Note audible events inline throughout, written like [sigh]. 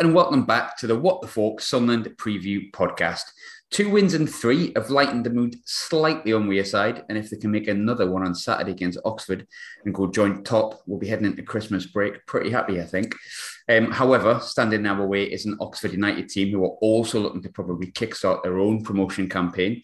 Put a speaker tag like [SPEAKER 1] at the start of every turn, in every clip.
[SPEAKER 1] And welcome back to the What the Fork Sunderland Preview podcast. Two wins and three have lightened the mood slightly on Wearside, and if they can make another one on Saturday against Oxford and go joint top, we'll be heading into Christmas break pretty happy, I think. Um, however, standing in our way is an Oxford United team who are also looking to probably kickstart their own promotion campaign.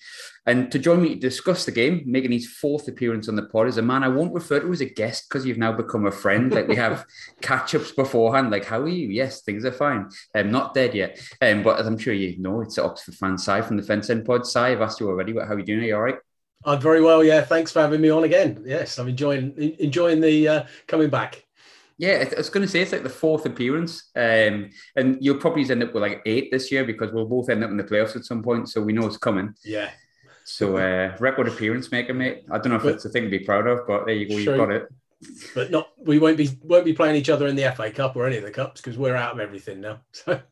[SPEAKER 1] And to join me to discuss the game, making his fourth appearance on the pod, is a man I won't refer to as a guest because you've now become a friend. Like we have [laughs] catch ups beforehand, like, how are you? Yes, things are fine. I'm um, not dead yet. Um, but as I'm sure you know, it's Oxford fan Si from the Fence End Pod. Si, I've asked you already, but how are you doing? Are you all right?
[SPEAKER 2] I'm very well, yeah. Thanks for having me on again. Yes, I'm enjoying enjoying the uh, coming back.
[SPEAKER 1] Yeah, I was going to say it's like the fourth appearance, um, and you'll probably end up with like eight this year because we'll both end up in the playoffs at some point, so we know it's coming.
[SPEAKER 2] Yeah.
[SPEAKER 1] So uh, record appearance maker, mate. I don't know if but, it's a thing to be proud of, but there you go, you've got it.
[SPEAKER 2] But not, we won't be won't be playing each other in the FA Cup or any of the cups because we're out of everything now. So. [laughs]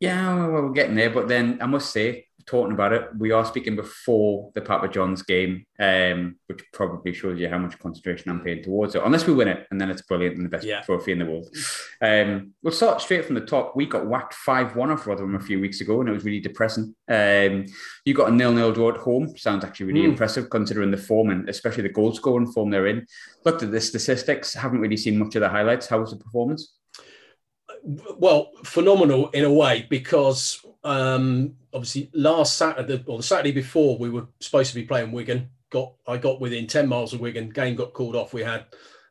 [SPEAKER 1] Yeah, well, we're getting there, but then I must say, talking about it, we are speaking before the Papa John's game, um, which probably shows you how much concentration I'm paying towards it. Unless we win it, and then it's brilliant and the best yeah. trophy in the world. Um, we'll start straight from the top. We got whacked 5 1 off Rotherham a few weeks ago, and it was really depressing. Um, you got a nil nil draw at home. Sounds actually really mm. impressive considering the form and especially the goal scoring form they're in. Looked at the statistics, haven't really seen much of the highlights. How was the performance?
[SPEAKER 2] Well, phenomenal in a way because um, obviously last Saturday or the Saturday before we were supposed to be playing Wigan. Got I got within ten miles of Wigan. Game got called off. We had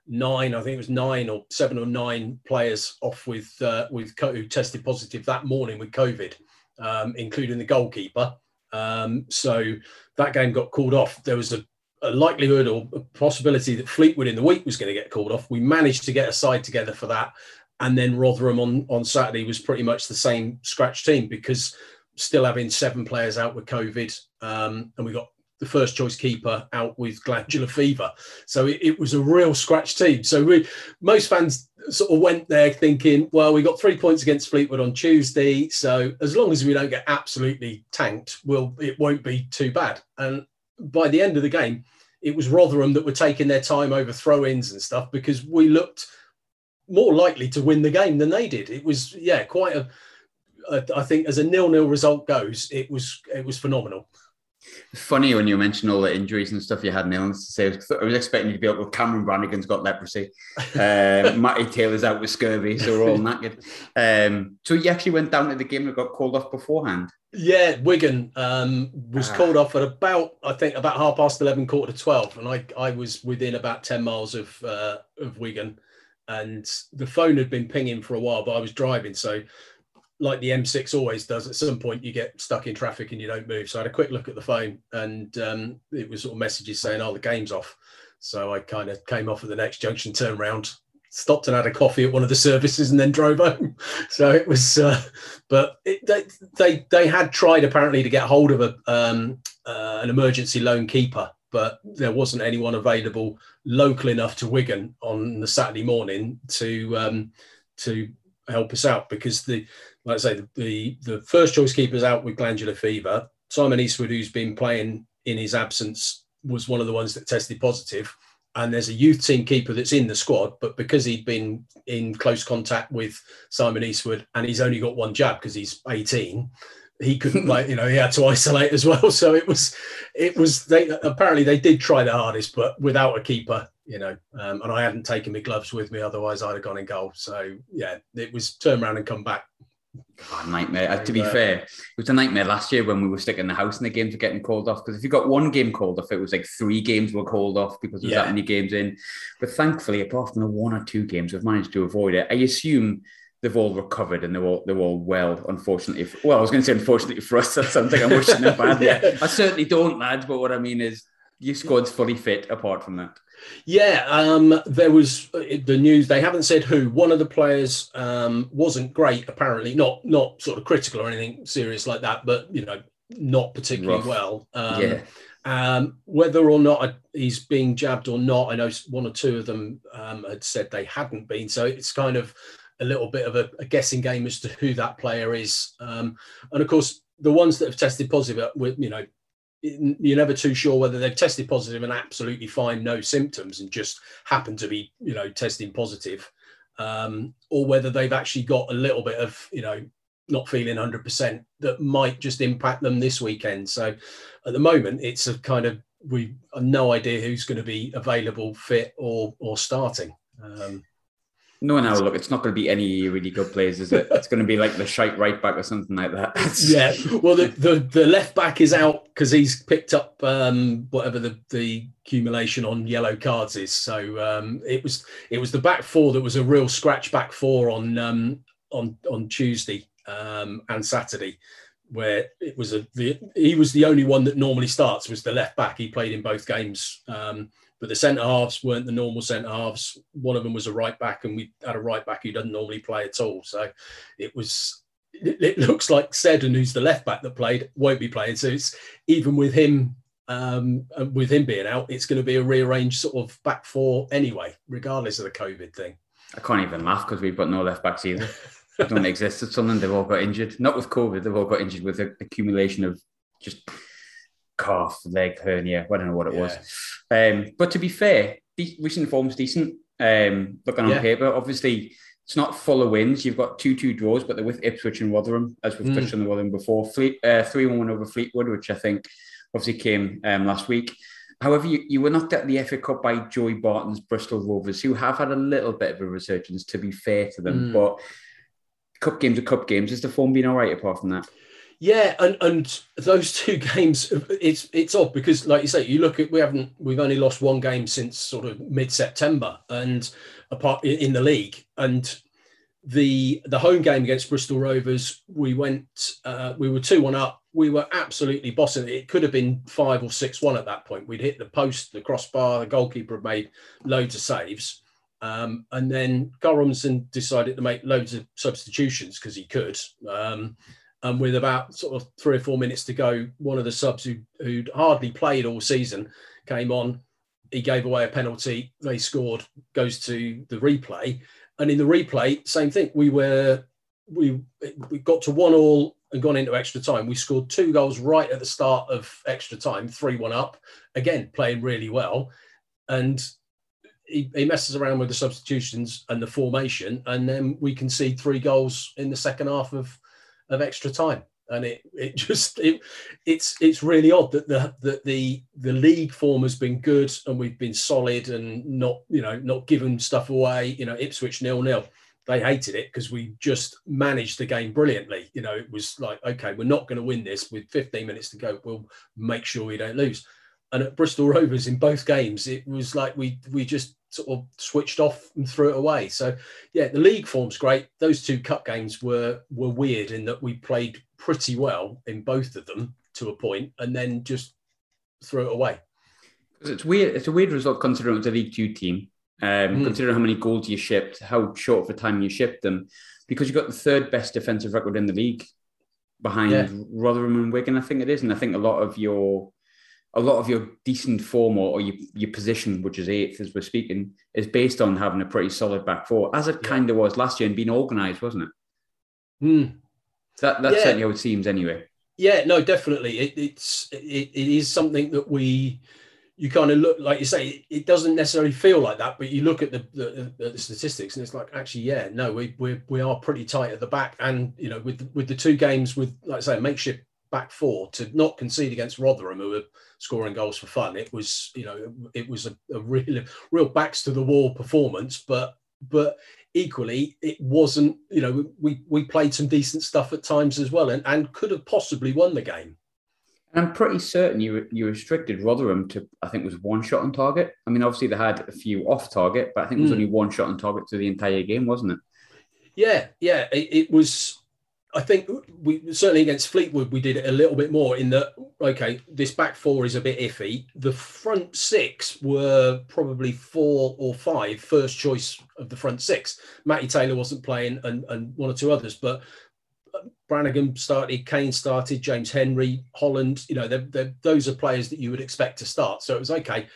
[SPEAKER 2] nine, I think it was nine or seven or nine players off with uh, with who tested positive that morning with COVID, um, including the goalkeeper. Um, so that game got called off. There was a, a, likelihood or a possibility that Fleetwood in the week was going to get called off. We managed to get a side together for that, and then Rotherham on on Saturday was pretty much the same scratch team because still having seven players out with COVID, um, and we got the first choice keeper out with glandular [laughs] fever. So it, it was a real scratch team. So we, most fans sort of went there thinking, well, we got three points against Fleetwood on Tuesday, so as long as we don't get absolutely tanked, well, it won't be too bad. And by the end of the game, it was Rotherham that were taking their time over throw-ins and stuff because we looked more likely to win the game than they did. It was yeah, quite a. I think as a nil-nil result goes, it was it was phenomenal.
[SPEAKER 1] Funny when you mention all the injuries and stuff you had in illness to say. I was expecting you to be able. Cameron Brannagan's got leprosy. Uh, [laughs] Matty Taylor's out with scurvy, so we're all [laughs] knackered. Um, so you actually went down to the game and got called off beforehand.
[SPEAKER 2] Yeah, Wigan um, was ah. called off at about I think about half past eleven, quarter to twelve, and I I was within about ten miles of uh, of Wigan and the phone had been pinging for a while, but I was driving. So, like the M6 always does, at some point you get stuck in traffic and you don't move. So, I had a quick look at the phone and um, it was sort of messages saying, oh, the game's off. So, I kind of came off at the next junction, turned around, stopped and had a coffee at one of the services and then drove home. [laughs] So, it was, uh, but it, they, they, they had tried apparently to get hold of a, um, uh, an emergency loan keeper but there wasn't anyone available local enough to Wigan on the Saturday morning to um, to help us out because the like I say the, the, the first choice keeper's out with glandular fever. Simon Eastwood, who's been playing in his absence, was one of the ones that tested positive. And there's a youth team keeper that's in the squad, but because he'd been in close contact with Simon Eastwood and he's only got one jab because he's 18, he couldn't [laughs] like you know he had to isolate as well so it was it was they apparently they did try their hardest but without a keeper you know um, and i hadn't taken my gloves with me otherwise i'd have gone in goal so yeah it was turn around and come back
[SPEAKER 1] God, nightmare. Uh, to be uh, fair, it was a nightmare last year when we were stuck in the house and the games were getting called off. Because if you got one game called off, it was like three games were called off because there was yeah. that many games in. But thankfully, apart from the one or two games, we've managed to avoid it. I assume they've all recovered and they're all they're all well. Unfortunately, well, I was going to say unfortunately for us, [laughs] that's something I'm wishing them bad. yeah. [laughs] I certainly don't, lads. But what I mean is, your squad's fully fit. Apart from that,
[SPEAKER 2] yeah, um, there was uh, the news. They haven't said who. One of the players um, wasn't great. Apparently, not not sort of critical or anything serious like that, but you know, not particularly Rough. well. Um, yeah. Um, whether or not he's being jabbed or not, I know one or two of them um, had said they hadn't been. So it's kind of a little bit of a, a guessing game as to who that player is. Um, and of course, the ones that have tested positive, uh, with you know, you're never too sure whether they've tested positive and absolutely fine, no symptoms, and just happen to be, you know, testing positive. um, or whether they've actually got a little bit of you know not feeling 100% that might just impact them this weekend. So at the moment, it's a kind of we have no idea who's going to be available, fit, or or starting. Um,
[SPEAKER 1] no, now look, it's not going to be any really good players, is it? It's going to be like the shite right back or something like that. [laughs]
[SPEAKER 2] yeah. Well, the, the, the left back is out because he's picked up um, whatever the, the accumulation on yellow cards is. So um, it was it was the back four that was a real scratch back four on um, on on Tuesday um, and Saturday, where it was a the, he was the only one that normally starts was the left back. He played in both games. But the centre halves weren't the normal centre halves. One of them was a right back, and we had a right back who doesn't normally play at all. So it was. It, looks like Seddon, who's the left back that played, won't be playing. So it's even with him, um, with him being out, it's going to be a rearranged sort of back four anyway, regardless of the COVID thing.
[SPEAKER 1] I can't even laugh because we've got no left backs either. they don't exist at something. They've all got injured. Not with COVID. They've all got injured with an accumulation of just calf, leg hernia. I don't know what it yeah. was. Um, but to be fair, de- recent form's decent. Um, looking on yeah. paper, obviously it's not full of wins. You've got two two draws, but they're with Ipswich and Rotherham, as we've mm. touched on the Rotherham before. Fleet, uh, three one over Fleetwood, which I think obviously came um, last week. However, you, you were knocked at the FA Cup by Joey Barton's Bristol Rovers, who have had a little bit of a resurgence, to be fair to them. Mm. But cup games are cup games. Is the form been all right apart from that?
[SPEAKER 2] Yeah, and and those two [laughs] games, it's it's odd because, like you say, you look at we haven't we've only lost one game since sort of mid September, and apart in the league, and the the home game against Bristol Rovers, we went uh, we were two one up. We were absolutely bossing. It could have been five or six one at that point. We'd hit the post, the crossbar. The goalkeeper had made loads of saves. Um, and then Karl Robinson decided to make loads of substitutions because he could. Um, and with about sort of three or four minutes to go, one of the subs who, who'd hardly played all season came on. He gave away a penalty. They scored. Goes to the replay, and in the replay, same thing. We were we we got to one all and gone into extra time. We scored two goals right at the start of extra time, three one up. Again, playing really well, and he, he, messes around with the substitutions and the formation, and then we concede three goals in the second half of of extra time. And it it [laughs] just it it's it's really odd that the that the the league form has been good and we've been solid and not you know not given stuff away. You know ipswich nil nil. They hated it because we just managed the game brilliantly. You know it was like okay we're not going to win this with 15 minutes to go. We'll make sure we don't lose. And at bristol rovers in both games it was like we we just sort of switched off and threw it away. So yeah, the league form's great. Those two cup games were were weird in that we played pretty well in both of them to a point, and then just threw it away.
[SPEAKER 1] It's weird. It's a weird result considering it was a League Two team. Um, mm. Considering how many goals you shipped, how short of a time you shipped them, because you got the third best defensive record in the league behind yeah. Rotherham and Wigan, I think it is, and I think a lot of your a lot of your decent form or, or your, your position, which is eighth as we're speaking, is based on having a pretty solid back four, as it yeah. kind of was last year and being organised, wasn't it?
[SPEAKER 2] Mm.
[SPEAKER 1] That, that's yeah. certainly how it seems anyway.
[SPEAKER 2] Yeah, no, definitely. It, it's it, it is something that we you kind of look like you say it doesn't necessarily feel like that, but you look at the, the, the statistics and it's like actually yeah no we we we are pretty tight at the back and you know with with the two games with like I say makeshift back four to not concede against Rotherham, who were scoring goals for fun. It was, you know, it was a, a real, real backs to the wall performance, but but equally it wasn't. You know, we we played some decent stuff at times as well, and and could have possibly won the game.
[SPEAKER 1] I'm pretty certain you you restricted Rotherham to I think it was one shot on target. I mean, obviously they had a few off target, but I think it was mm. only one shot on target through the entire game, wasn't it?
[SPEAKER 2] Yeah, yeah, it, it was I think we certainly against Fleetwood we did it a little bit more in that okay this back four is a bit iffy. The front six were probably four or five first choice of the front six. Matty Taylor wasn't playing and, and one or two others, but uh, Brannagan started, Kane started, James Henry, Holland. You know they're, they're, those are players that you would expect to start. So it was okay,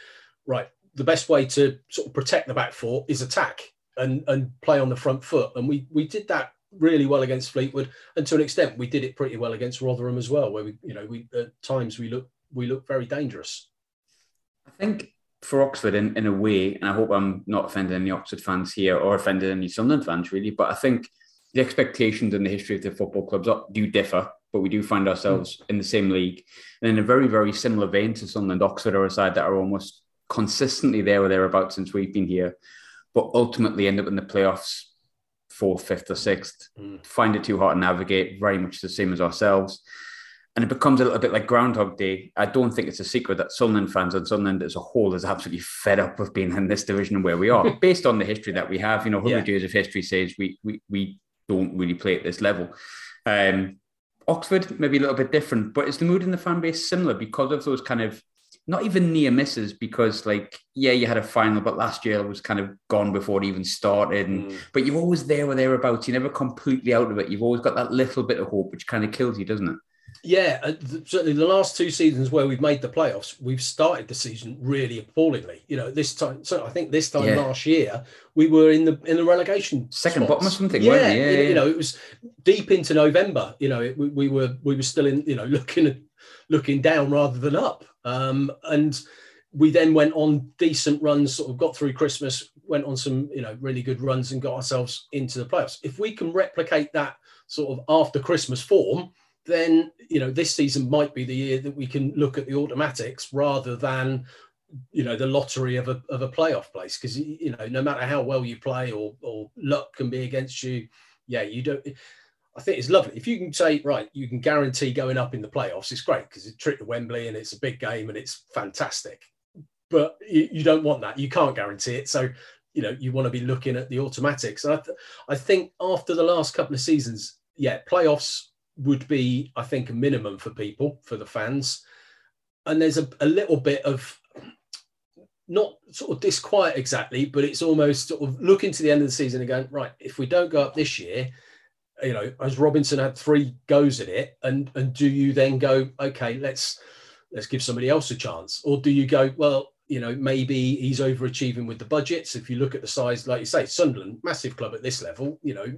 [SPEAKER 2] right. The best way to sort of protect the back four is attack and and play on the front foot, and we we did that really well against Fleetwood, and to an extent, we did it pretty well against Rotherham as well, where we, you know, we at times we look we look very dangerous.
[SPEAKER 1] I think for Oxford in, in a way, and I hope I'm not offending any Oxford fans here or offending any Sunderland fans really, but I think the expectations and the history of the football clubs do differ, but we do find ourselves mm. in the same league. And in a very, very similar vein to Sunderland, Oxford are a side that are almost consistently there or thereabouts since we've been here, but ultimately end up in the playoffs fourth, fifth, or sixth. Mm. Find it too hard to navigate, very much the same as ourselves. And it becomes a little bit like Groundhog Day. I don't think it's a secret that Sunderland fans and Sunderland as a whole is absolutely fed up of being in this division and where we are, [laughs] based on the history that we have. You know, 100 yeah. years of history says we, we, we don't really play at this level. Um, Oxford, maybe a little bit different, but is the mood in the fan base similar because of those kind of not even near misses because like yeah you had a final but last year it was kind of gone before it even started. And mm. but you're always there or thereabouts. You're never completely out of it. You've always got that little bit of hope which kind of kills you doesn't it?
[SPEAKER 2] Yeah uh, certainly the last two seasons where we've made the playoffs we've started the season really appallingly. You know this time so i think this time yeah. last year we were in the in the relegation
[SPEAKER 1] second
[SPEAKER 2] spots.
[SPEAKER 1] bottom or something
[SPEAKER 2] yeah, yeah, you, yeah, you know it was deep into november. You know it, we, we were we were still in you know [laughs] looking looking down rather than up um, and we then went on decent runs, sort of got through Christmas, went on some, you know, really good runs and got ourselves into the playoffs. If we can replicate that sort of after Christmas form, then you know this season might be the year that we can look at the automatics rather than you know the lottery of a of a playoff place because you know no matter how well you play or or luck can be against you yeah you don't I think it's lovely. If you can say, right, you can guarantee going up in the playoffs, it's great because it's a trip to Wembley and it's a big game and it's fantastic. But you, you, don't want that. You can't guarantee it. So, you know, you want to be looking at the automatics. And I, th- I think after the last couple of seasons, yeah, playoffs would be, I think, a minimum for people, for the fans. And there's a, a little bit of not sort of disquiet exactly, but it's almost sort of looking to the end of the season and going, right, if we don't go up this year, you know, as Robinson had three goes at it, and and do you then go, okay, let's let's give somebody else a chance, or do you go, well, you know, maybe he's overachieving with the budgets. If you look at the size, like you say, Sunderland, massive club at this level, you know,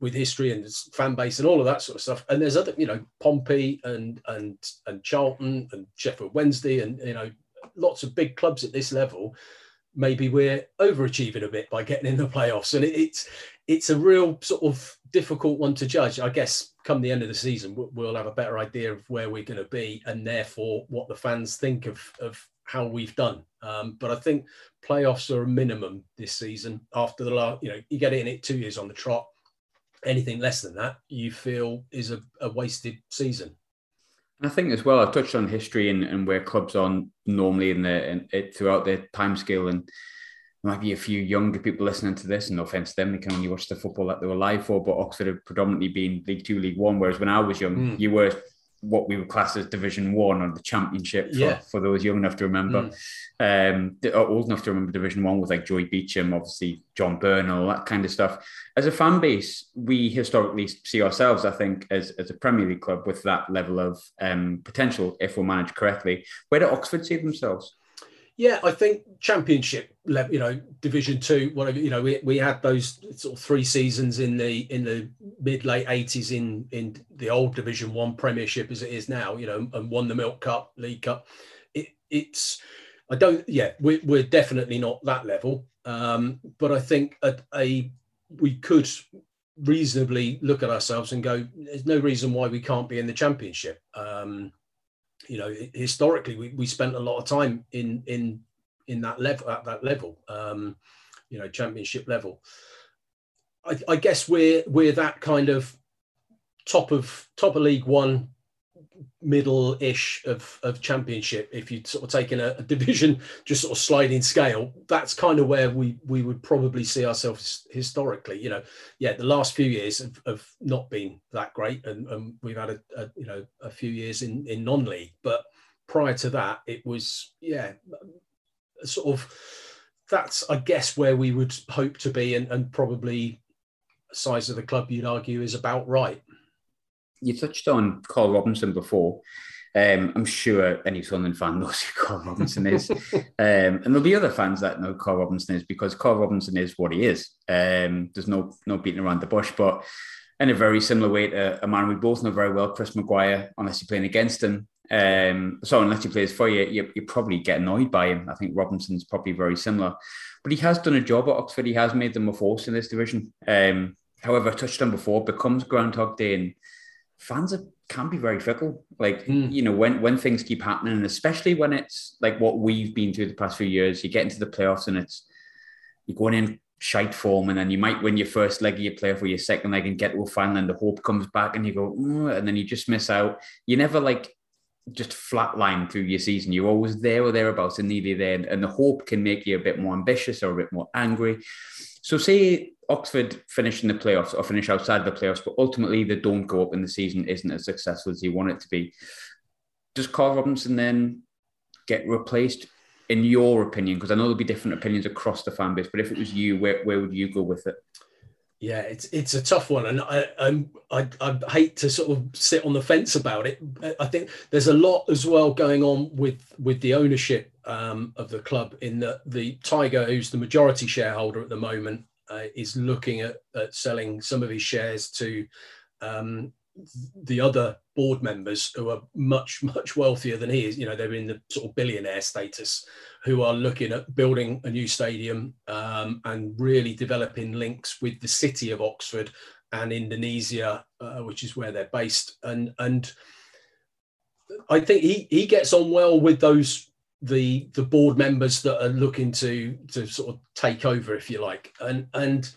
[SPEAKER 2] with history and fan base and all of that sort of stuff. And there's other, you know, Pompey and and and Charlton and Sheffield Wednesday and you know, lots of big clubs at this level. Maybe we're overachieving a bit by getting in the playoffs, and it, it's it's a real sort of difficult one to judge. I guess come the end of the season, we'll have a better idea of where we're going to be and therefore what the fans think of, of how we've done. Um, but I think playoffs are a minimum this season. After the last, you know, you get in it two years on the trot. Anything less than that, you feel is a, a wasted season.
[SPEAKER 1] I think as well, I've touched on history and, and where clubs are normally in the in, it, throughout their time scale and might be a few younger people listening to this, and no offense to them, they can only watch the football that they were live for. But Oxford have predominantly been League Two, League One, whereas when I was young, mm. you were what we would class as Division One or the Championship for, yeah. for those young enough to remember, mm. um, old enough to remember Division One with like Joey Beauchamp, obviously John Byrne, all that kind of stuff. As a fan base, we historically see ourselves, I think, as, as a Premier League club with that level of um, potential if we're managed correctly. Where do Oxford see themselves?
[SPEAKER 2] Yeah, I think championship you know, division two, whatever, you know, we, we had those sort of three seasons in the in the mid late eighties in in the old division one premiership as it is now, you know, and won the milk cup, league cup. It, it's I don't yeah, we're we're definitely not that level. Um, but I think a, a we could reasonably look at ourselves and go, there's no reason why we can't be in the championship. Um, you know, historically, we, we spent a lot of time in in in that level at that level, um, you know, championship level. I, I guess we're we're that kind of top of top of League One middle-ish of, of championship if you'd sort of taking a, a, division [laughs] just sort of sliding scale that's kind of where we we would probably see ourselves historically. You know yeah the last few years have, have not been that great and, and we've had a, a, you know a few years in in non-league. But prior to that it was yeah sort of that's i guess where we would hope to be and, and probably size of the club you'd argue is about right
[SPEAKER 1] you touched on Karl Robinson before. Um, I'm sure any Sunderland fan [laughs] knows who Karl Robinson is. [laughs] um, and there'll be other fans that know Karl Robinson is because Karl Robinson is what he is. Um, there's no no beating around the bush. But in a very similar way to a man we both know very well, Chris Maguire, unless you're playing against him, Um, so unless he plays for you, you, you probably get annoyed by him. I think Robinson's probably very similar, but he has done a job at Oxford. He has made them a force in this division. Um, however, I touched on before, becomes Groundhog Day, and fans are, can be very fickle. Like mm. you know, when when things keep happening, and especially when it's like what we've been through the past few years, you get into the playoffs and it's you're going in shite form, and then you might win your first leg of your playoff or your second leg and get to a final, and the hope comes back, and you go, and then you just miss out. You never like just flatline through your season. You're always there or thereabouts and nearly there. And the hope can make you a bit more ambitious or a bit more angry. So, say Oxford finish in the playoffs or finish outside the playoffs, but ultimately they don't go up and the season isn't as successful as you want it to be. Does Karl Robinson then get replaced, in your opinion? Because I know there'll be different opinions across the fan base, but if it was you, where, where would you go with it?
[SPEAKER 2] Yeah, it's it's a tough one, and I, I I hate to sort of sit on the fence about it. I think there's a lot as well going on with with the ownership um, of the club. In that the Tiger, who's the majority shareholder at the moment, uh, is looking at, at selling some of his shares to um, the other board members who are much [laughs] much wealthier than he is you know they're in the sort of billionaire status who are looking at building a new stadium um, and really developing links with the city of oxford and indonesia uh, which is where they're based. And and i think he he gets on well with those the the board members that are looking to to sort of take over if you like. And and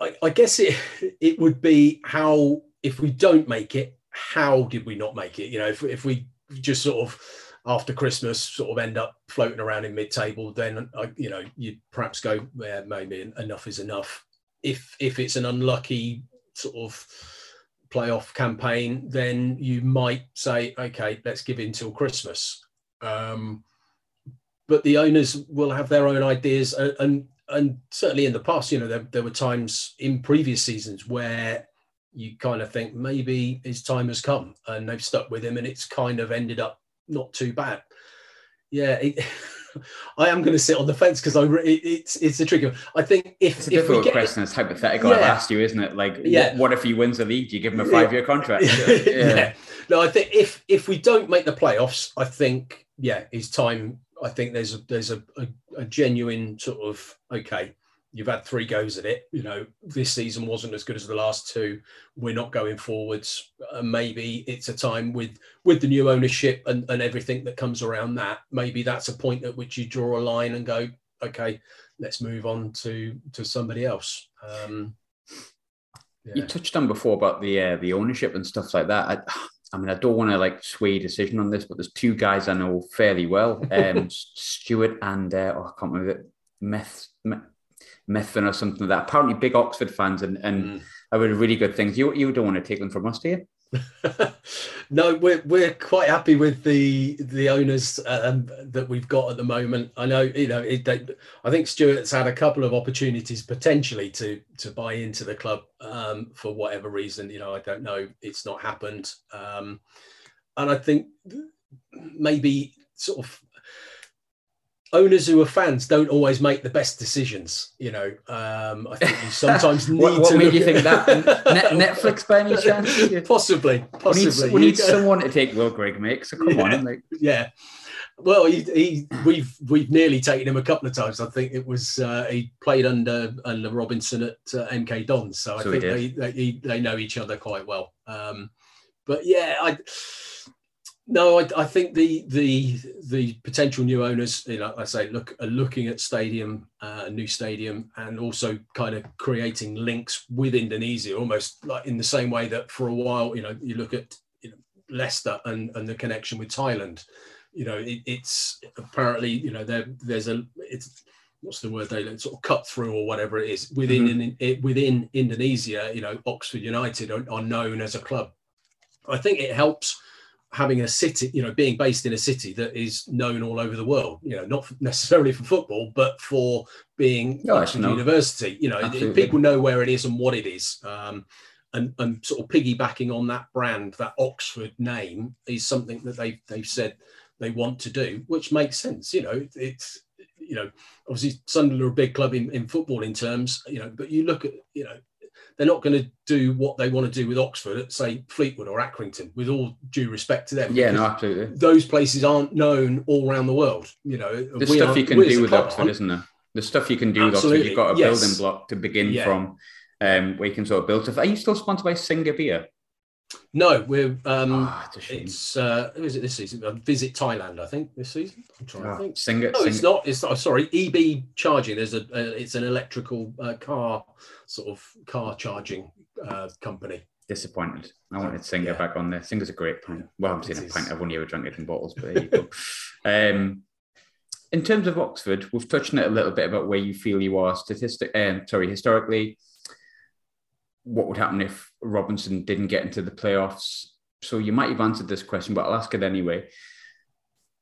[SPEAKER 2] I, I guess it it would be how if we don't make it, how did we not make it? You know, if if we just sort of after Christmas sort of end up floating around in mid-table, then uh, you know you'd perhaps go, yeah, maybe enough is enough. If if it's an unlucky sort of playoff campaign, then you might say, okay, let's give in till Christmas. Um, but the owners will have their own ideas, and, and and certainly in the past, you know, there, there were times in previous seasons where you kind of think maybe his time has come and they've stuck with him and it's kind of ended up not too bad. Yeah, it, [laughs] I am going to sit on the fence because I it, it's it's a tricky one. I think if
[SPEAKER 1] it's a difficult get, question. It's hypothetical. Yeah. I've asked you, isn't it? Like, yeah. what, what if he wins the league? Do you give him a five year contract? [laughs]
[SPEAKER 2] yeah. yeah. No, I think if if we don't make the playoffs, I think yeah, his time I think there's a, there's a, a, a, genuine sort of okay. You've had three goes at it. You know this season wasn't as good as the last two. We're not going forwards. Uh, maybe it's a time with with the new ownership and, and everything that comes around that. Maybe that's a point at which you draw a line and go, okay, let's move on to to somebody else. Um,
[SPEAKER 1] yeah. You touched on before about the uh, the ownership and stuff like that. I, I mean, I don't want to like sway decision on this, but there's two guys I know fairly well, um, [laughs] Stewart and uh, oh, I can't remember it, Meth, Methven or something like that. Apparently, big Oxford fans and and mm. have really good things. You you don't want to take them from us, do you? [laughs]
[SPEAKER 2] no, we're we're quite happy with the the owners um, that we've got at the moment. I know you know it, they, I think Stewart's had a couple of opportunities potentially to to buy into the club um, for whatever reason. You know, I don't know. It's not happened, um, and I think maybe sort of owners who are fans don't always make the best decisions. You know, um, I think you sometimes [laughs] need
[SPEAKER 1] what, what
[SPEAKER 2] to.
[SPEAKER 1] made you think that? [laughs] Net, Netflix by any chance?
[SPEAKER 2] Possibly, [laughs] possibly.
[SPEAKER 1] We need, we need someone to take Will Grigg, mate. So come
[SPEAKER 2] yeah,
[SPEAKER 1] on, like...
[SPEAKER 2] yeah. Well, he, he, we've we've nearly taken him a couple of times. I think it was uh, he played under under Robinson at uh, MK Dons, so I so think they, they they know each other quite well. Um, but yeah, I no, I, I, think the the the potential new owners, you know, I say, look, are looking at stadium, uh, a new stadium, and also kind of creating links with Indonesia, almost like in the same way that for a while, you know, you look at you know, Leicester and and the connection with Thailand. You know, it, it's apparently, you know, there there's a it's what's the word they sort of cut through or whatever it is within mm-hmm. in, it, within Indonesia. You know, Oxford United are, are known as a club. I think it helps having a city, you know, being based in a city that is known all over the world, you know, not [laughs] necessarily for football, but for being oh, Oxford no. University. You know, people know where it is and what it is. Um, and, and sort of piggybacking on that brand, that Oxford name is something that they've, they've said they want to do, which makes sense. You know, it's, you know, obviously Sunderland are a big club in, in football in terms, you know, but you look at, you know, they're not going to do what they want to do with Oxford at say Fleetwood or Accrington. With all due respect to them,
[SPEAKER 1] yeah, no, absolutely.
[SPEAKER 2] Those places aren't known all around the world. You know,
[SPEAKER 1] the stuff you can do with Oxford, isn't there? The stuff you can do absolutely. with Oxford, you've got a yes. building block to begin yeah. from, um, where you can sort of build stuff. Are you still sponsored by Singha Beer?
[SPEAKER 2] No, we're um, oh, it's uh, who is it this season? Uh, Visit Thailand, I think this season. I'm trying oh, to think.
[SPEAKER 1] Sing it.
[SPEAKER 2] No,
[SPEAKER 1] sing
[SPEAKER 2] it's
[SPEAKER 1] it.
[SPEAKER 2] not. It's not. Sorry, EB charging. There's a. Uh, it's an electrical uh, car sort of car charging uh, company.
[SPEAKER 1] Disappointed. I wanted Singha yeah. back on there. Singha's a great pint. Well, I'm saying a pint. I've only ever drunk it in bottles, but there you go. [laughs] um, in terms of Oxford, we've touched on it a little bit about where you feel you are statistic. Um, sorry, historically what would happen if Robinson didn't get into the playoffs? So you might have answered this question, but I'll ask it anyway.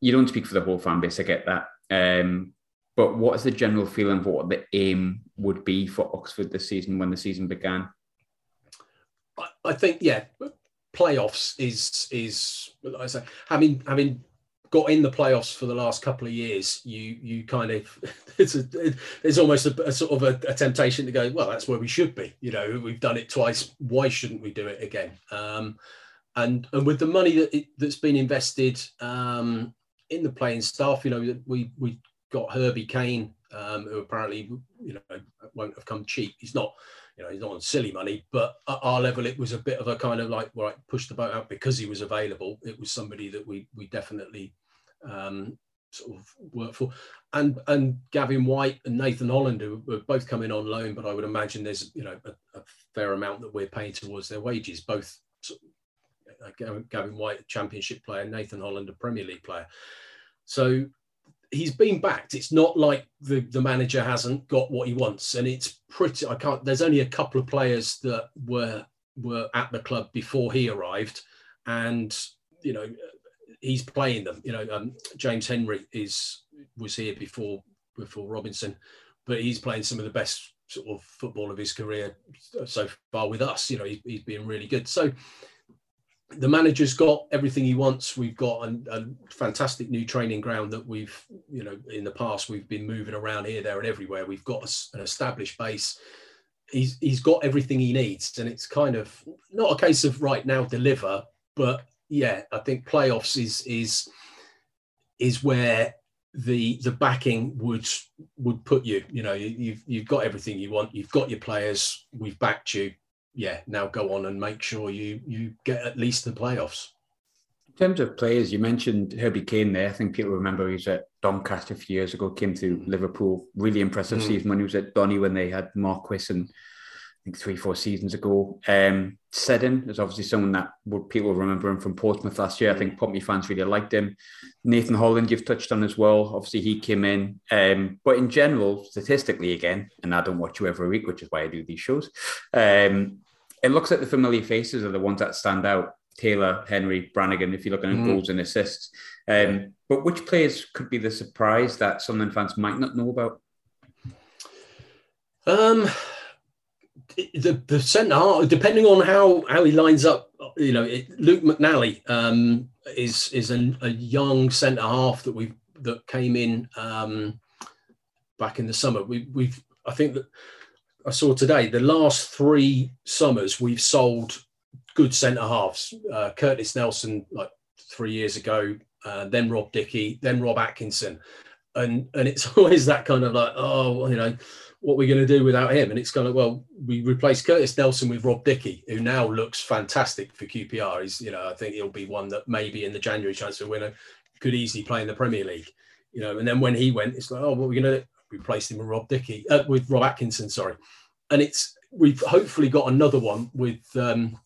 [SPEAKER 1] You don't speak for the whole fan base, I get that. Um, but what is the general feeling for what the aim would be for Oxford this season when the season began?
[SPEAKER 2] I think, yeah, playoffs is is I say having having got in the playoffs for the last couple of years, you you kind of [laughs] it's a, there's almost a, a sort of a, a, temptation to go, well, that's where we should be. You know, we've done it twice. Why shouldn't we do it again? Um, and and with the money that it, that's been invested um, in the playing staff, you know, we we got Herbie Kane, um, who apparently you know won't have come cheap. He's not you know, he's not on silly money, but at our level, it was a bit of a kind of like, right, push the boat out because he was available. It was somebody that we we definitely um, sort of work for, and and Gavin Whyte and Nathan Holland who were both coming on loan, but I would imagine there's you know a, a fair amount that we're paying towards their wages. Both uh, Gavin Whyte, a Championship player, Nathan Holland, a Premier League player. So he's been backed. It's not like the, the manager hasn't got what he wants, and it's pretty. I can't. There's only a couple of players that were were at the club before he arrived, and you know, he's playing them. You know, um, James Henry is was here before before Robinson, but he's playing some of the best sort of football of his career so far with us. You know, he, he's been really good. So the manager's got everything he wants. We've got a, a, fantastic new training ground that we've, you know, in the past we've been moving around here, there, and everywhere. We've got a, an established base. He's he's got everything he needs, and it's kind of not a case of right now deliver, but yeah, I think playoffs is is is where the the backing would would put you. You know, you, you've you've got everything you want. You've got your players. We've backed you yeah, now go on and make sure you you get at least the playoffs.
[SPEAKER 1] In terms of players, you mentioned Herbie Kane there. I think people remember he was at Doncaster a few years ago, came to mm. Liverpool. Really impressive mm. season when he was at Donny when they had Marquis and I think three, four seasons ago. Um, Seddon is obviously someone that would people remember him from Portsmouth last year. I think Pompey fans really liked him. Nathan Holland, you've touched on as well. Obviously, he came in. Um, but in general, statistically, again, and I don't watch you every week, which is why I do these shows. Um, it looks like the familiar faces are the ones that stand out. Taylor, Henry, Brannagan, if you're looking at mm. goals and assists. Um, but which players could be the surprise that Sunderland fans might not know about?
[SPEAKER 2] Um, the the centre depending on how how he lines up, you know, it, Luke McNally um, is is a, a young centre half that we that came in um, back in the summer. We, we've I think that I saw today the last three summers we've sold good centre halves. Uh, Curtis Nelson like three years ago, uh, then Rob Dickie, then Rob Atkinson, and and it's [laughs] always that kind of like oh you know what we're we going to do without him? And it's kind of well we replaced Curtis Nelson with Rob Dickie, who now looks fantastic for QPR. He's you know I think he'll be one that maybe in the January transfer window could easily play in the Premier League. You know, and then when he went, it's like, oh, what are we going to replaced him with Rob Dickie, uh, with Rob Atkinson, sorry. And it's we've hopefully got another one with um,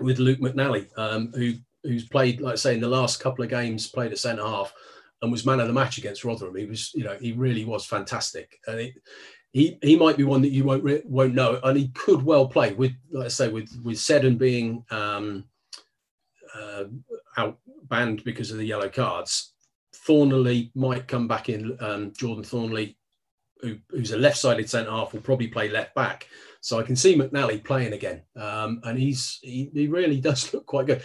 [SPEAKER 2] with Luke McNally, um, who who's played, like I say, in the last couple of games, played at centre half and was man of the match against Rotherham. He was, you know, he really was fantastic. And it, he he might be one that you won't won't know, and he could well play with, like I say, with with Seddon being um, uh, out banned because of the yellow cards. Thorniley might come back in. Um, Jordan Thorniley who, who's a left-sided centre half, will probably play left back. So I can see McNally playing again, um, and he's he, he, really [laughs] does look quite good.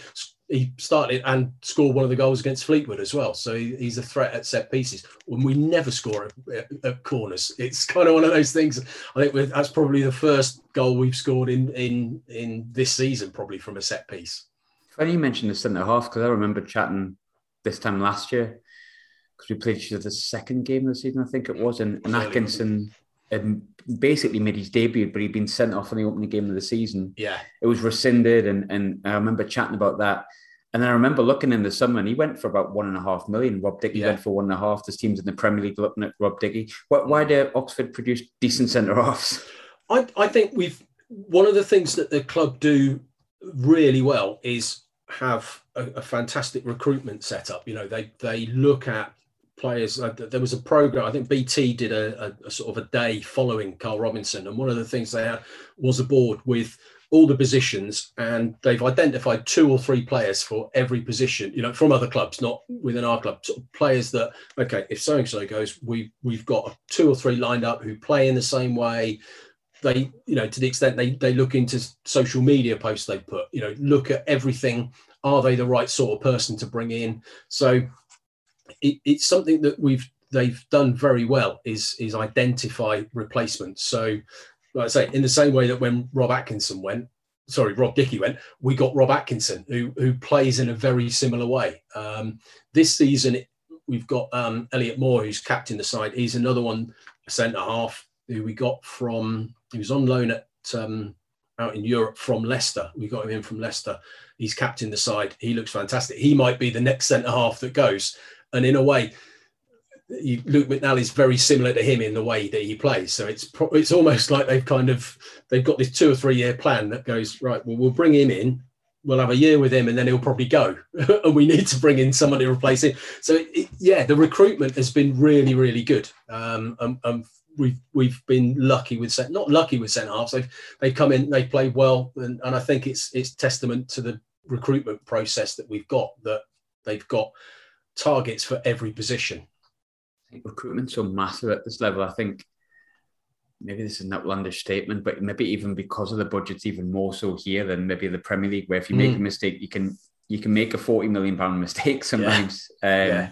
[SPEAKER 2] he started and scored one of the goals against Fleetwood as well. So he, he's a threat at set pieces. When we never score at, at, corners, it's [laughs] kind of one of those things. I think that's probably the first goal we've scored in in in this season, probably from a set piece.
[SPEAKER 1] Funny you mentioned the centre half because I remember chatting this time last year because we played the second game of the season, I think it was, and, and Atkinson had basically made his debut, but he'd been sent off in the opening game of the season.
[SPEAKER 2] Yeah,
[SPEAKER 1] it was rescinded, and and I remember chatting about that. And then I remember looking in the summer, and he went for about one and a half million. Rob Dickie yeah. went for one and a half. There's teams in the Premier League looking at Rob Dickie. Why, why do Oxford produce decent centre halves?
[SPEAKER 2] I, I think we've one of the things that the club do really well is have a, a fantastic recruitment setup. You know, they they look at players. Uh, there was a program. I think BT did a, a, a, sort of a day following Karl Robinson, and one of the things they had was a board with all the positions, and they've identified two or three players for every position. You know, from other clubs, not within our club. Sort of players that okay, if so and so goes, we we've got two or three lined up who play in the same way. They, you know, to the extent they they look into social media posts they put, you know, look at everything. Are they the right sort of person to bring in? So it, it's something that we've they've done very well is is identify replacements. So, like I say, in the same way that when Rob Atkinson went, sorry, Rob Dickie went, we got Rob Atkinson, who who plays in a very similar way. Um, this season, we've got um, Elliott Moore, who's captain the side. He's another one, centre half, who we got from. He was on loan at um, out in Europe from Leicester. We got him in from Leicester. He's captain the side. He looks fantastic. He might be the next centre half that goes and in a way, Luke McNally is very similar to him in the way that he plays. So it's pro- it's almost like they've kind of they've got this two or three year plan that goes right. Well, we'll bring him in. We'll have a year with him, and then he'll probably go. [laughs] and we need to bring in somebody to replace him. So it, yeah, the recruitment has been really really good. Um, and, and we've we've been lucky with not lucky with centre halves. They've they've come in, they've played well, and, and I think it's it's testament to the recruitment process that we've got that they've got targets for every position.
[SPEAKER 1] I think recruitment's so massive at this level. I think maybe this is an outlandish statement, but maybe even because of the budgets, even more so here than maybe the Premier League, where if you mm. make a mistake, you can you can make a forty million pound mistake [laughs] sometimes. Yeah. Um, yeah.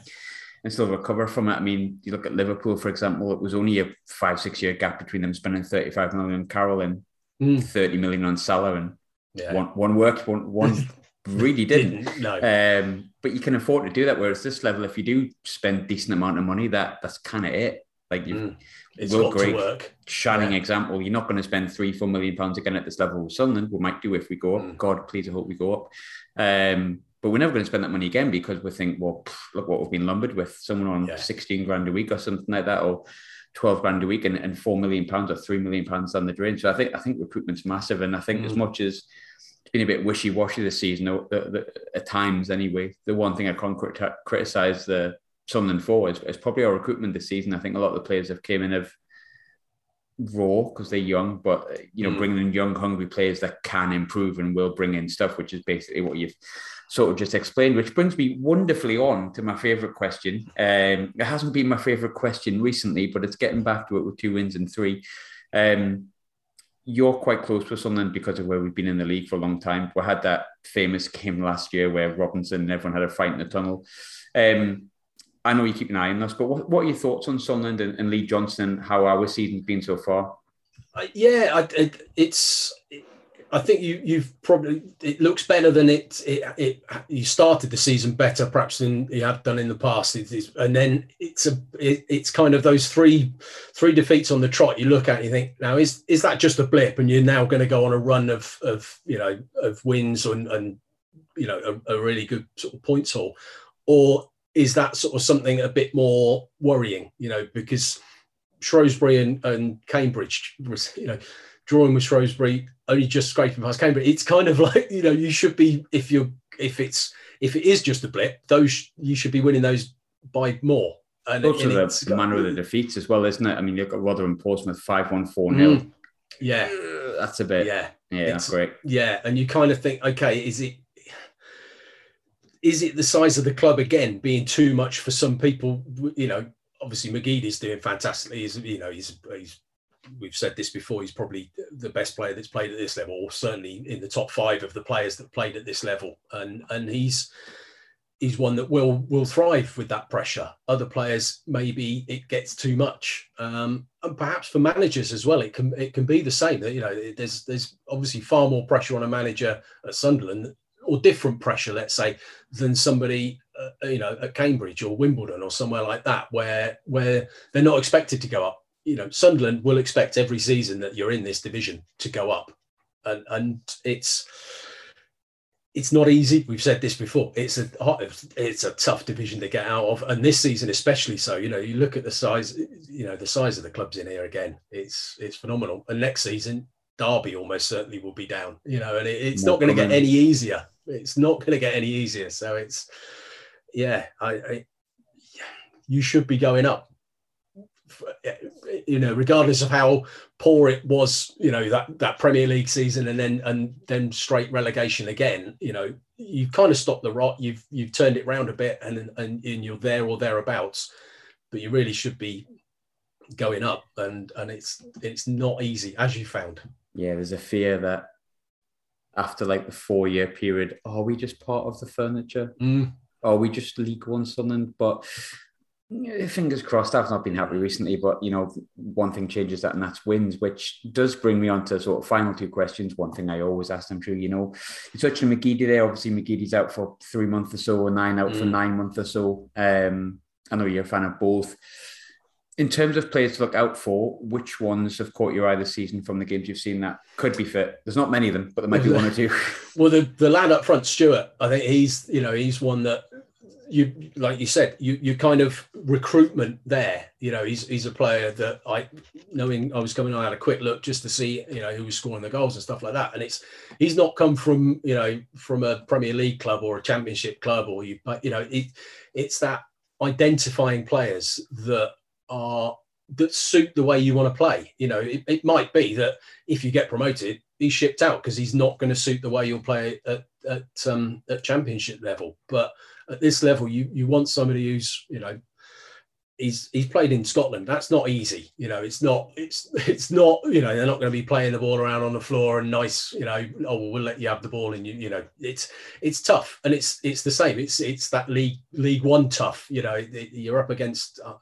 [SPEAKER 1] And still recover from it. I mean, you look at Liverpool, for example, it was only a five, six year gap between them spending 35 million on Carroll and mm. 30 million on Salah. And yeah. one, one worked, one, one [laughs] really didn't.
[SPEAKER 2] no.
[SPEAKER 1] Um, but you can afford to do that. Whereas this level, if you do spend decent amount of money, that that's kind of it. Like you, mm.
[SPEAKER 2] it's Will Grigg,
[SPEAKER 1] shining yeah. example. You're not going to spend three, four million pounds again at this level with Sunderland. We might do if we go up. Mm. God, please, I hope we go up. Um, but we're never going to spend that money again because we think, well, pff, look what we've been lumbered with. Someone on yeah. 16 grand a week or something like that, or 12 grand a week and, and 4 million pounds or 3 million pounds on the drain. So I think I think recruitment's massive. And I think mm. as much as been a bit wishy washy this season at times. Anyway, the one thing I can't criticize the Sunderland for is, probably our recruitment this season. I think a lot of the players have came in have raw because they're young, but you know, mm. bringing in young, hungry players that can improve and will bring in stuff, which is basically what you've sort of just explained. Which brings me wonderfully on to my favourite question. Um, it hasn't been my favourite question recently, but it's getting back to it with two wins and three. Um, you're quite close with Sunderland because of where we've been in the league for a long time. We had that famous game last year where Robinson and everyone had a fight in the tunnel. Um, I know you keep an eye on this, but what, what are your thoughts on Sunderland and, and Lee Johnson? How our season's been so far?
[SPEAKER 2] Uh, yeah, I, it, it's I think you you've probably it looks better than it it, it you started the season better perhaps than you have done in the past. And then it's a it, it's kind of those three three defeats on the trot you look at and you think now is is that just a blip? And you're now going to go on a run of of you know of wins and and you know a, a really good sort of points haul. Or is that sort of something a bit more worrying you know because Shrewsbury and, and Cambridge was [laughs] you know drawing with Shrewsbury, only just scraping past Cambridge. It's kind of [laughs] like you know you should be if you're if it's if it is just a blip, those you should be winning those by more.
[SPEAKER 1] And, also and the, the manner of the defeats as well, isn't it? I mean, you've got Rotherham Portsmouth five one four nil. Mm,
[SPEAKER 2] yeah,
[SPEAKER 1] that's a bit.
[SPEAKER 2] Yeah,
[SPEAKER 1] yeah, that's great.
[SPEAKER 2] Yeah, and you kind of think, okay, is it is it the size of the club again being too much for some people? You know, obviously McGee is doing fantastically. He's you know he's he's we've said this before. He's probably the best player that's played at this level, or certainly in the top five of the players that played at this level. And and he's he's one that will will thrive with that pressure. Other players maybe it gets too much, um, and perhaps for managers as well, it can it can be the same. That you know, there's there's obviously far more pressure on a manager at Sunderland, or different pressure, let's say, than somebody uh, you know at Cambridge or Wimbledon or somewhere like that, where where they're not expected to go up. You know, Sunderland will expect every season that you're in this division to go up, and and it's it's not easy. We've said this before. It's a it's a tough division to get out of, and this season especially so. You know, you look at the size, you know, the size of the clubs in here again. It's it's phenomenal. And next season, Derby almost certainly will be down. You know, and it, it's More not going to get any easier. It's not going to get any easier. So it's yeah, I, I you should be going up you know, regardless of how poor it was, you know, that that Premier League season and then and then straight relegation again, you know, you've kind of stopped the rot, you've you've turned it round a bit and and, and you're there or thereabouts, but you really should be going up and and it's it's not easy as you found.
[SPEAKER 1] Yeah, there's a fear that after like the four year period, are we just part of the furniture?
[SPEAKER 2] Mm.
[SPEAKER 1] Are we just League One something? But fingers crossed. I've not been happy recently, but you know, one thing changes that, and that's wins, which does bring me on to sort of final two questions. One thing I always ask, I'm sure you know, you touched on McGeady there. Obviously, McGeady's out for three months or so, or nine out mm. for nine months or so. Um, I know you're a fan of both. In terms of players to look out for, which ones have caught your eye this season from the games you've seen that could be fit? There's not many of them, but there might be one or [laughs] two.
[SPEAKER 2] well, the, the lad up front, Stewart, I think he's you know he's one that you like you said you you kind of recruitment there. You know he's he's a player that i knowing i was coming i had a quick look just to see you know who was scoring the goals and stuff like that. And it's he's not come from you know from a premier league club or a championship club or you but you know it, it's that identifying players that are that suit the way you want to play. You know it, it might be that if you get promoted he's shipped out because he's not going to suit the way you'll play at at, um, at championship level. But at this level, you you want somebody who's you know he's he's played in Scotland. That's not easy. You know, it's not it's [laughs] it's not you know they're not going to be playing the ball around on the floor and nice. You know, oh we'll let you have the ball and you you know it's it's tough and it's it's the same. It's it's that league League One tough. You know, you're up against uh,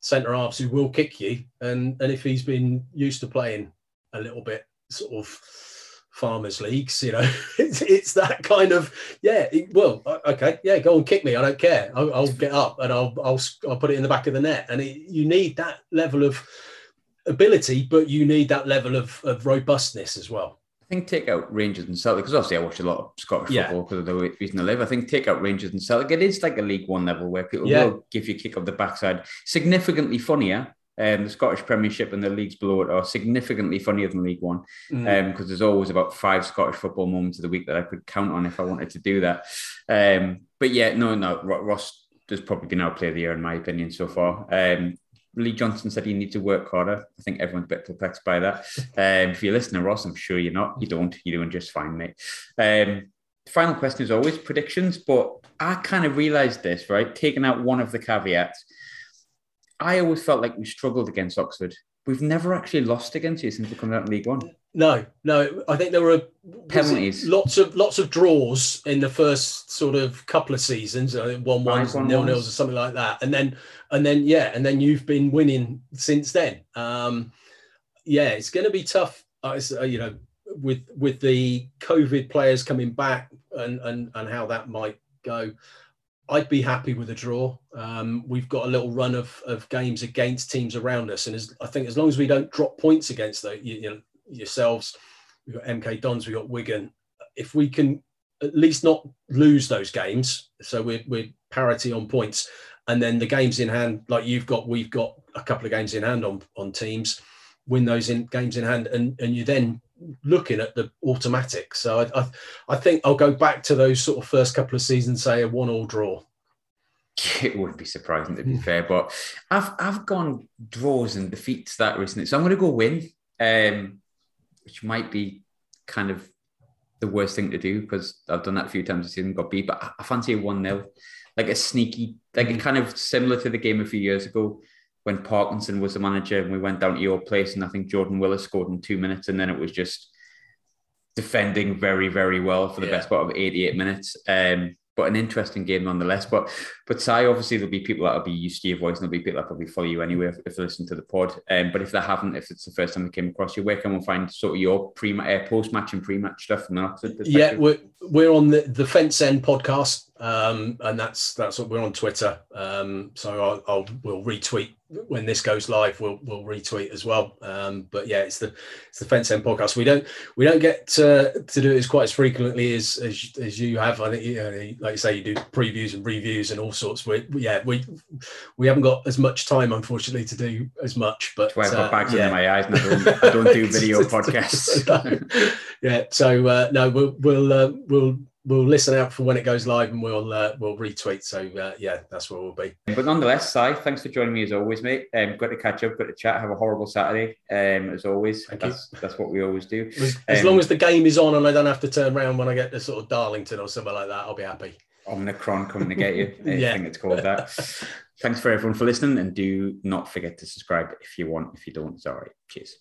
[SPEAKER 2] centre halves who will kick you and and if he's been used to playing a little bit sort of farmers leagues you know [laughs] it's, it's that kind of yeah it, well uh, okay yeah go and kick me i don't care I'll, I'll, get up and I'll, I'll i'll put it in the back of the net and it, you need that level of ability but you need that level of, of robustness as well
[SPEAKER 1] I think take out Rangers and Celtic because obviously I watch a lot of Scottish yeah. football because of the reason I live. I think take out Rangers and Celtic. It is like a League One level where people yeah. will give you a kick off the backside. Significantly funnier um, the Scottish Premiership and the leagues below it are significantly funnier than League One because mm. um, there's always about five Scottish football moments of the week that I could count on if I wanted to do that. Um, but yeah, no, no, Ross has probably been our player of the year in my opinion so far. Um, Lee Johnson said he needs to work harder. I think everyone's a bit perplexed by that. Um, if you're listening, Ross, I'm sure you're not. You don't. You're doing just fine, mate. Um, final question is always predictions, but I kind of realised this, right? Taking out one of the caveats I always felt like we struggled against Oxford. We've never actually lost against you since we come out in League One.
[SPEAKER 2] No, no. I think there were
[SPEAKER 1] penalties,
[SPEAKER 2] lots of lots of draws in the first sort of couple of seasons. Think one ones, nil nils, or something like that. And then, and then, yeah, and then you've been winning since then. Um, yeah, it's going to be tough. Uh, you know, with with the COVID players coming back and and and how that might go. I'd be happy with a draw. Um, we've got a little run of, of games against teams around us, and as, I think as long as we don't drop points against the, you, you know, yourselves, we've got MK Dons, we've got Wigan. If we can at least not lose those games, so we're, we're parity on points, and then the games in hand, like you've got, we've got a couple of games in hand on on teams, win those in games in hand, and and you then looking at the automatic. So I, I, I, think I'll go back to those sort of first couple of seasons, say a one-all draw. [laughs]
[SPEAKER 1] It would be surprising to be hmm. fair, but I've I've gone draws and defeats that recently, so I'm going to go win, um, which might be kind of the worst thing to do because I've done that a few times this season, got beat, but I fancy a one 0 like a sneaky, like mm. kind of similar to the game a few years ago when Parkinson was the manager and we went down to your place and I think Jordan Willis scored in two minutes and then it was just defending very, very well for the yeah. best part of 88 minutes. Um, but an interesting game nonetheless. But but Si, obviously there'll be people that'll be used to your voice and there'll be people that probably follow you anyway if, if they listen to the pod. Um, but if they haven't, if it's the first time they came across you, where can we find sort of your pre uh, post match and pre match stuff from
[SPEAKER 2] Yeah, we're we're on the the Fence End podcast, um, and that's that's what we're on Twitter. Um, so I'll, I'll we'll retweet when this goes live, we'll we'll retweet as well. Um, but yeah, it's the it's the Fence End podcast. We don't we don't get uh, to do it as quite as frequently as as, as you have. I think you know, like you say, you do previews and reviews and all sorts. We yeah we we haven't got as much time unfortunately to do as much. But
[SPEAKER 1] I've got uh, bags yeah. my eyes. And I don't, I don't do [laughs] video podcasts. [laughs]
[SPEAKER 2] yeah, so uh, no, we'll we'll uh, we'll we'll listen out for when it goes live and we'll uh, we'll retweet. So uh, yeah, that's where we'll be.
[SPEAKER 1] But nonetheless, Si, thanks for joining me as always, mate. Um, good to catch up, good to chat. Have a horrible Saturday, um, as always.
[SPEAKER 2] Thank
[SPEAKER 1] that's
[SPEAKER 2] you.
[SPEAKER 1] that's what we always do.
[SPEAKER 2] As, as long as the game is on and I don't have to turn around when I get to sort of Darlington or somewhere like that, I'll be happy.
[SPEAKER 1] Omnicron coming to get you. [laughs]
[SPEAKER 2] yeah.
[SPEAKER 1] I think it's called that. Thanks for everyone for listening, and do not forget to subscribe if you want. If you don't, sorry. Cheers.